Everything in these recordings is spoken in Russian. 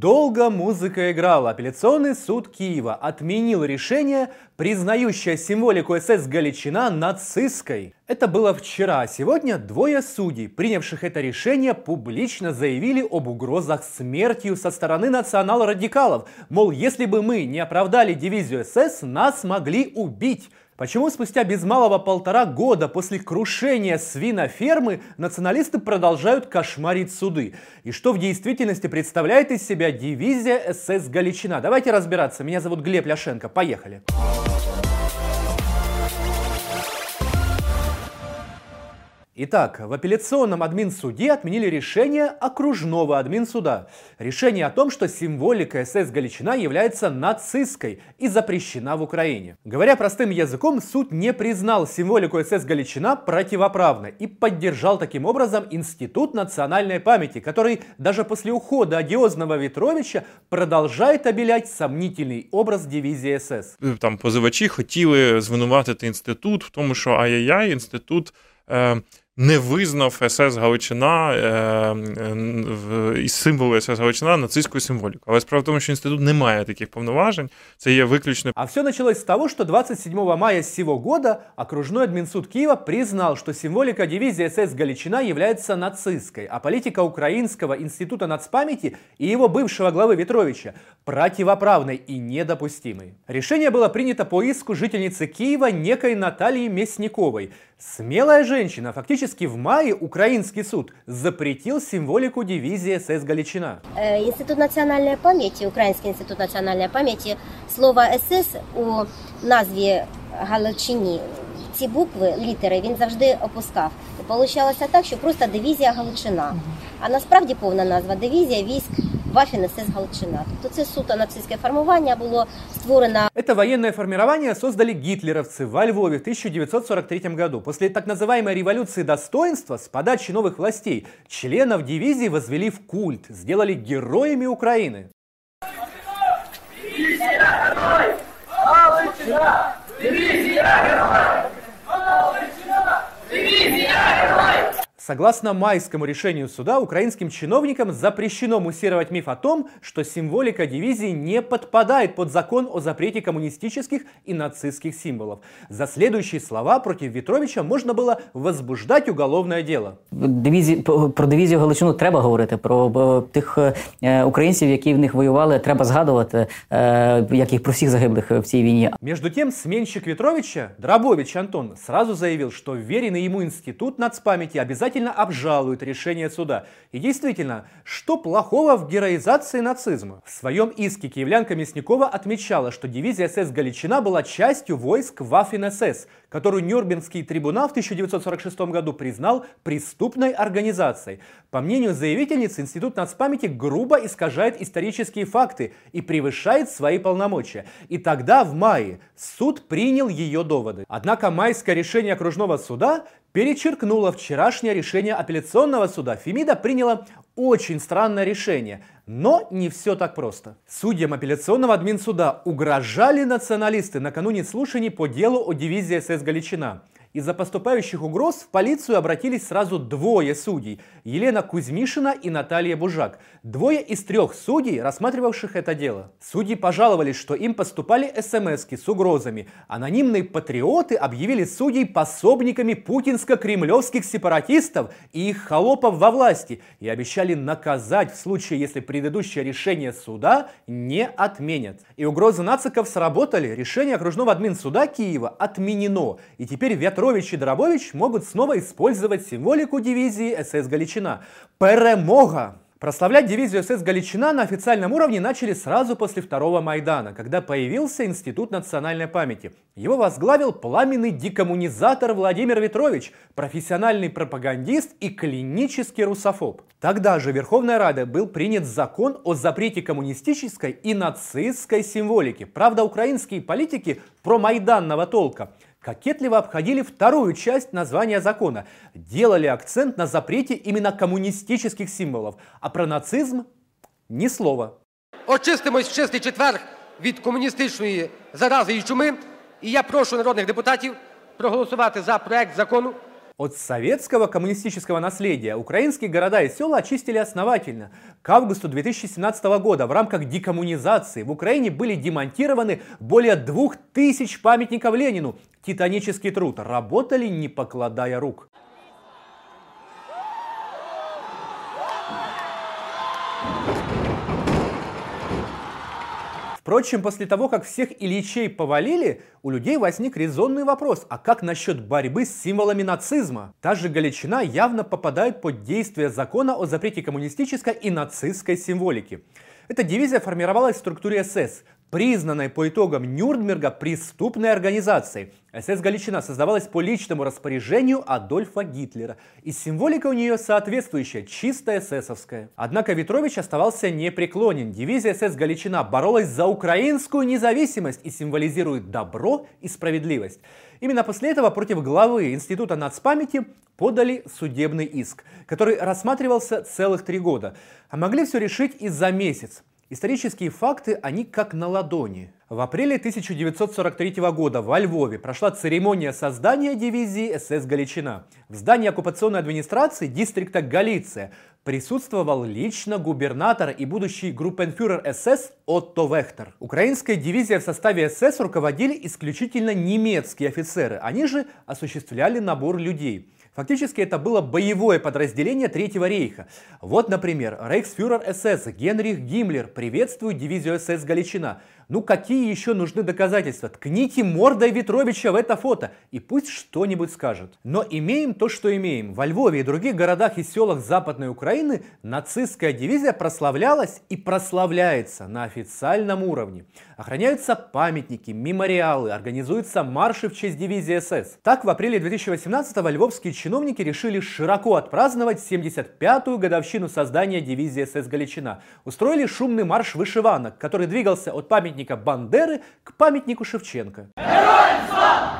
Недолго музыка играла. Апелляционный суд Киева отменил решение, признающее символику СС Галичина нацистской. Это было вчера, а сегодня двое судей, принявших это решение, публично заявили об угрозах смертью со стороны национал-радикалов. Мол, если бы мы не оправдали дивизию СС, нас могли убить. Почему спустя без малого полтора года после крушения свинофермы националисты продолжают кошмарить суды? И что в действительности представляет из себя дивизия СС Галичина? Давайте разбираться. Меня зовут Глеб Ляшенко. Поехали. Поехали. Итак, в апелляционном админсуде отменили решение окружного админсуда. Решение о том, что символика СС Галичина является нацистской и запрещена в Украине. Говоря простым языком, суд не признал символику СС Галичина противоправной и поддержал таким образом Институт национальной памяти, который даже после ухода одиозного Ветровича продолжает обелять сомнительный образ дивизии СС. Там позивачі хотіли звинуватити інститут в тому, що ай-яй-яй, інститут. Е, не визнав СС Галичина е, із символу СС Галичина нацистську символіку. Але справа в тому, що інститут не має таких повноважень. Це є виключно. А все началось с того, что 27 мая сего года окружной админсуд Киева признал, что символика дивизии СС Галичина является нацистской, а политика Украинского института нацпамяти и его бывшего главы Ветровича противоправной и недопустимой. Решение было принято по иску жительницы Киева некой Натальи Мясниковой. Смелая женщина фактически в мае украинский суд запретил символику дивизии СС Галичина. Э, институт национальной памяти, Украинский институт национальной памяти, слово СС у назві Галичині, ці букви, літери він завжди опускав. І получалося так, що просто дивізія Галичина. А насправді повна назва дивізія військ Вафін СС Галичина. Тобто це суто нацистське формування було створено. Это военное формирование создали гитлеровцы во Львове в 1943 году. После так называемой революции достоинства с подачи новых властей членов дивизии возвели в культ, сделали героями Украины. Дивизия герой! Галичина! Дивизия герой! Галичина! Дивизия герой! Согласно майскому решению суда, украинским чиновникам запрещено муссировать миф о том, что символика дивизии не подпадает под закон о запрете коммунистических и нацистских символов. За следующие слова против Вітровича можна було возбуждать уголовне діло. Дивізі, про дивізію Галичину треба говорити. Про тих е, українців, які в них воювали, треба згадувати, е, як їх про всіх загиблих в цій війні. Между тем, сменщик Ветровича, Драбович Антон, сразу заявил, что веренный ему институт нацпамяти обязательно обязательно обжалуют решение суда. И действительно, что плохого в героизации нацизма? В своем иске киевлянка Мясникова отмечала, что дивизия СС Галичина была частью войск Waffen-СС, которую Нюрнбергский трибунал в 1946 году признал преступной организацией. По мнению заявительницы, Институт нацпамяти грубо искажает исторические факты и превышает свои полномочия. И тогда, в мае, суд принял ее доводы. Однако майское решение окружного суда перечеркнуло вчерашнее решение апелляционного суда. Фемида приняла очень странное решение. Но не все так просто. Судьям апелляционного админсуда угрожали националисты накануне слушаний по делу о дивизии СС Галичина. Из-за поступающих угроз в полицию обратились сразу двое судей – Елена Кузьмишина и Наталья Бужак. Двое из трех судей, рассматривавших это дело. Судьи пожаловались, что им поступали смс с угрозами. Анонимные патриоты объявили судей пособниками путинско-кремлевских сепаратистов и их холопов во власти и обещали наказать в случае, если предыдущее решение суда не отменят. И угрозы нациков сработали. Решение окружного админсуда Киева отменено. И теперь ветров Петрович и Дробович могут снова использовать символику дивизии СС Галичина. Перемога! Прославлять дивизию СС Галичина на официальном уровне начали сразу после второго Майдана, когда появился Институт национальной памяти. Его возглавил пламенный декоммунизатор Владимир Ветрович, профессиональный пропагандист и клинический русофоб. Тогда же Верховной Радой был принят закон о запрете коммунистической и нацистской символики. Правда, украинские политики про майданного толка – кокетливо обходили вторую часть названия закона, делали акцент на запрете именно коммунистических символов, а про нацизм ни слова. Очистимось в чистий четвер від комуністичної зарази і чуми. І я прошу народних депутатів проголосувати за проект закону От советского коммунистического наследия украинские города и села очистили основательно. К августу 2017 года в рамках декоммунизации в Украине были демонтированы более двух тысяч памятников Ленину. Титанический труд. Работали не покладая рук. Впрочем, после того, как всех Ильичей повалили, у людей возник резонный вопрос, а как насчет борьбы с символами нацизма? Та же Галичина явно попадает под действие закона о запрете коммунистической и нацистской символики. Эта дивизия формировалась в структуре СС, признанной по итогам Нюрнберга преступной организацией. СС Галичина создавалась по личному распоряжению Адольфа Гитлера, и символика у нее соответствующая, чистая эсэсовская. Однако Ветрович оставался непреклонен. Дивизия СС Галичина боролась за украинскую независимость и символизирует добро и справедливость. Именно после этого против главы Института нацпамяти подали судебный иск, который рассматривался целых три года, а могли все решить и за месяц. Исторические факты, они как на ладони. В апреле 1943 года во Львове прошла церемония создания дивизии СС «Галичина». В здании оккупационной администрации дистрикта Галиция присутствовал лично губернатор и будущий группенфюрер СС Отто Вехтер. Украинская дивизия в составе СС руководили исключительно немецкие офицеры. Они же осуществляли набор людей. Фактически это было боевое подразделение Третьего рейха. Вот, например, рейхсфюрер СС Генрих Гиммлер приветствует дивизию СС Галичина. Ну какие еще нужны доказательства? Ткните мордой Ветровича в это фото и пусть что-нибудь скажет. Но имеем то, что имеем. Во Львове и других городах и селах Западной Украины нацистская дивизия прославлялась и прославляется на официальном уровне. Охраняются памятники, мемориалы, организуются марши в честь дивизии СС. Так, в апреле 2018-го львовские чиновники решили широко отпраздновать 75-ю годовщину создания дивизии СС Галичина. Устроили шумный марш вышиванок, который двигался от памятника Бандеры к памятнику Шевченко. Героям слава!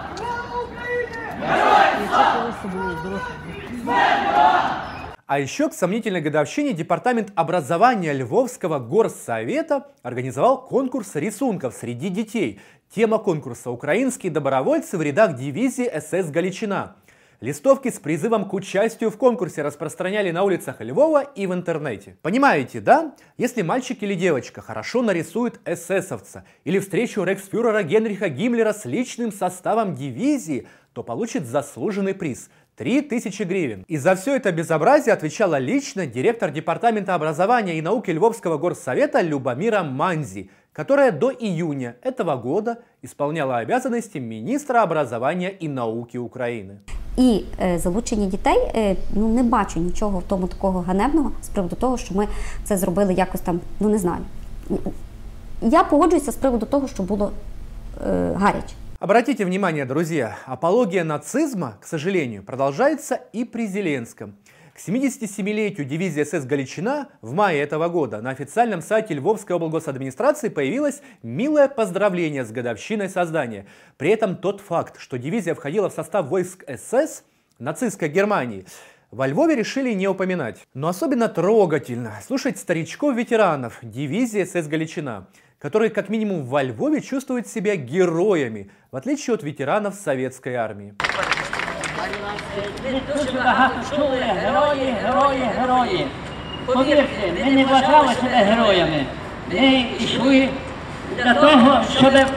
А еще к сомнительной годовщине Департамент образования Львовского горсовета организовал конкурс рисунков среди детей. Тема конкурса «Украинские добровольцы в рядах дивизии СС Галичина». Листовки с призывом к участию в конкурсе распространяли на улицах Львова и в интернете. Понимаете, да? Если мальчик или девочка хорошо нарисует эсэсовца или встречу рейхсфюрера Генриха Гиммлера с личным составом дивизии, то получит заслуженный приз – 3000 гривен. И за все это безобразие отвечала лично директор Департамента образования и науки Львовского горсовета Любомира Манзи, которая до июня этого года исполняла обязанности министра образования и науки Украины. і е, залучення дітей, е, ну не бачу нічого в тому такого ганебного з приводу того, що ми це зробили якось там, ну не знаю. Я погоджуюся з приводу того, що було е, гаряче. Обратите внимание, друзья, апология нацизма, к сожалению, продолжается и при Зеленском. К 77-летию дивизии СС «Галичина» в мае этого года на официальном сайте Львовской облгосадминистрации появилось милое поздравление с годовщиной создания. При этом тот факт, что дивизия входила в состав войск СС нацистской Германии, во Львове решили не упоминать. Но особенно трогательно слушать старичков-ветеранов дивизии СС «Галичина», которые как минимум во Львове чувствуют себя героями, в отличие от ветеранов советской армии. Ми дуже багато чули герої, герої, герої. Повірте, ми не вважали себе героями. Ми йшли для того, щоб е, е,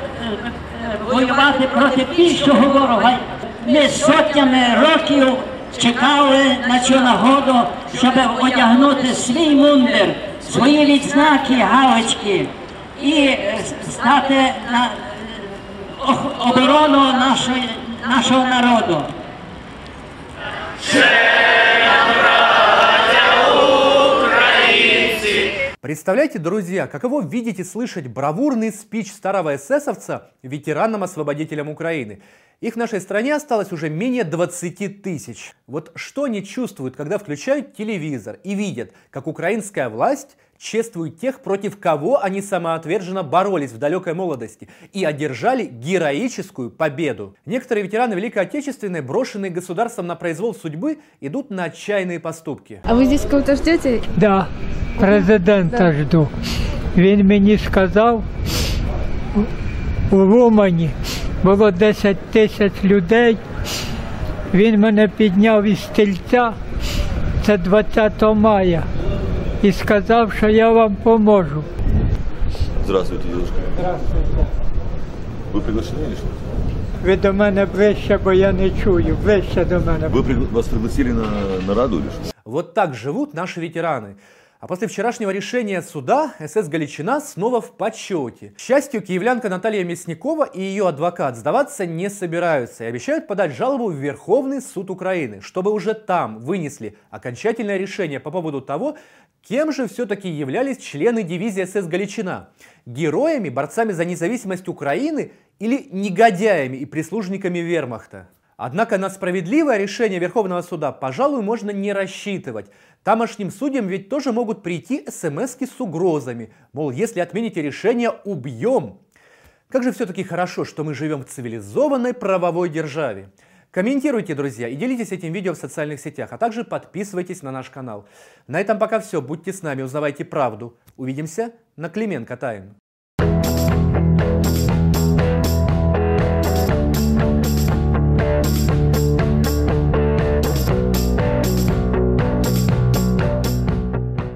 воювати проти більшого ворога. Ми сотнями років чекали на цю нагоду, щоб одягнути свій мундир, свої відзнаки, галочки і стати на оборону нашої, нашого народу. Представляете, друзья, каково видеть и слышать бравурный спич старого эсэсовца ветеранам-освободителям Украины. Их в нашей стране осталось уже менее 20 тысяч. Вот что они чувствуют, когда включают телевизор и видят, как украинская власть чествует тех, против кого они самоотверженно боролись в далекой молодости и одержали героическую победу. Некоторые ветераны Великой Отечественной, брошенные государством на произвол судьбы, идут на отчаянные поступки. А вы здесь кого-то ждете? Да, президента да. жду. Він мені сказав у Лумані було 10 тисяч людей, Він мене підняв із стільця, це 20 мая, і сказав, що я вам поможу. Здравствуйте, девушка. Здравствуйте. Вы приглашены или что? Ви до мене ближче, бо я не чую. Ближче до мене. Вы пригла- вас пригласили на нараду или что? Вот так живут наши ветераны. А после вчерашнего решения суда СС Галичина снова в почете. К счастью, киевлянка Наталья Мясникова и ее адвокат сдаваться не собираются и обещают подать жалобу в Верховный суд Украины, чтобы уже там вынесли окончательное решение по поводу того, кем же все-таки являлись члены дивизии СС Галичина. Героями, борцами за независимость Украины или негодяями и прислужниками вермахта. Однако на справедливое решение Верховного суда, пожалуй, можно не рассчитывать. Тамошним судьям ведь тоже могут прийти смс с угрозами. Мол, если отмените решение, убьем. Как же все-таки хорошо, что мы живем в цивилизованной правовой державе. Комментируйте, друзья, и делитесь этим видео в социальных сетях, а также подписывайтесь на наш канал. На этом пока все. Будьте с нами, узнавайте правду. Увидимся на Клименко Тайм.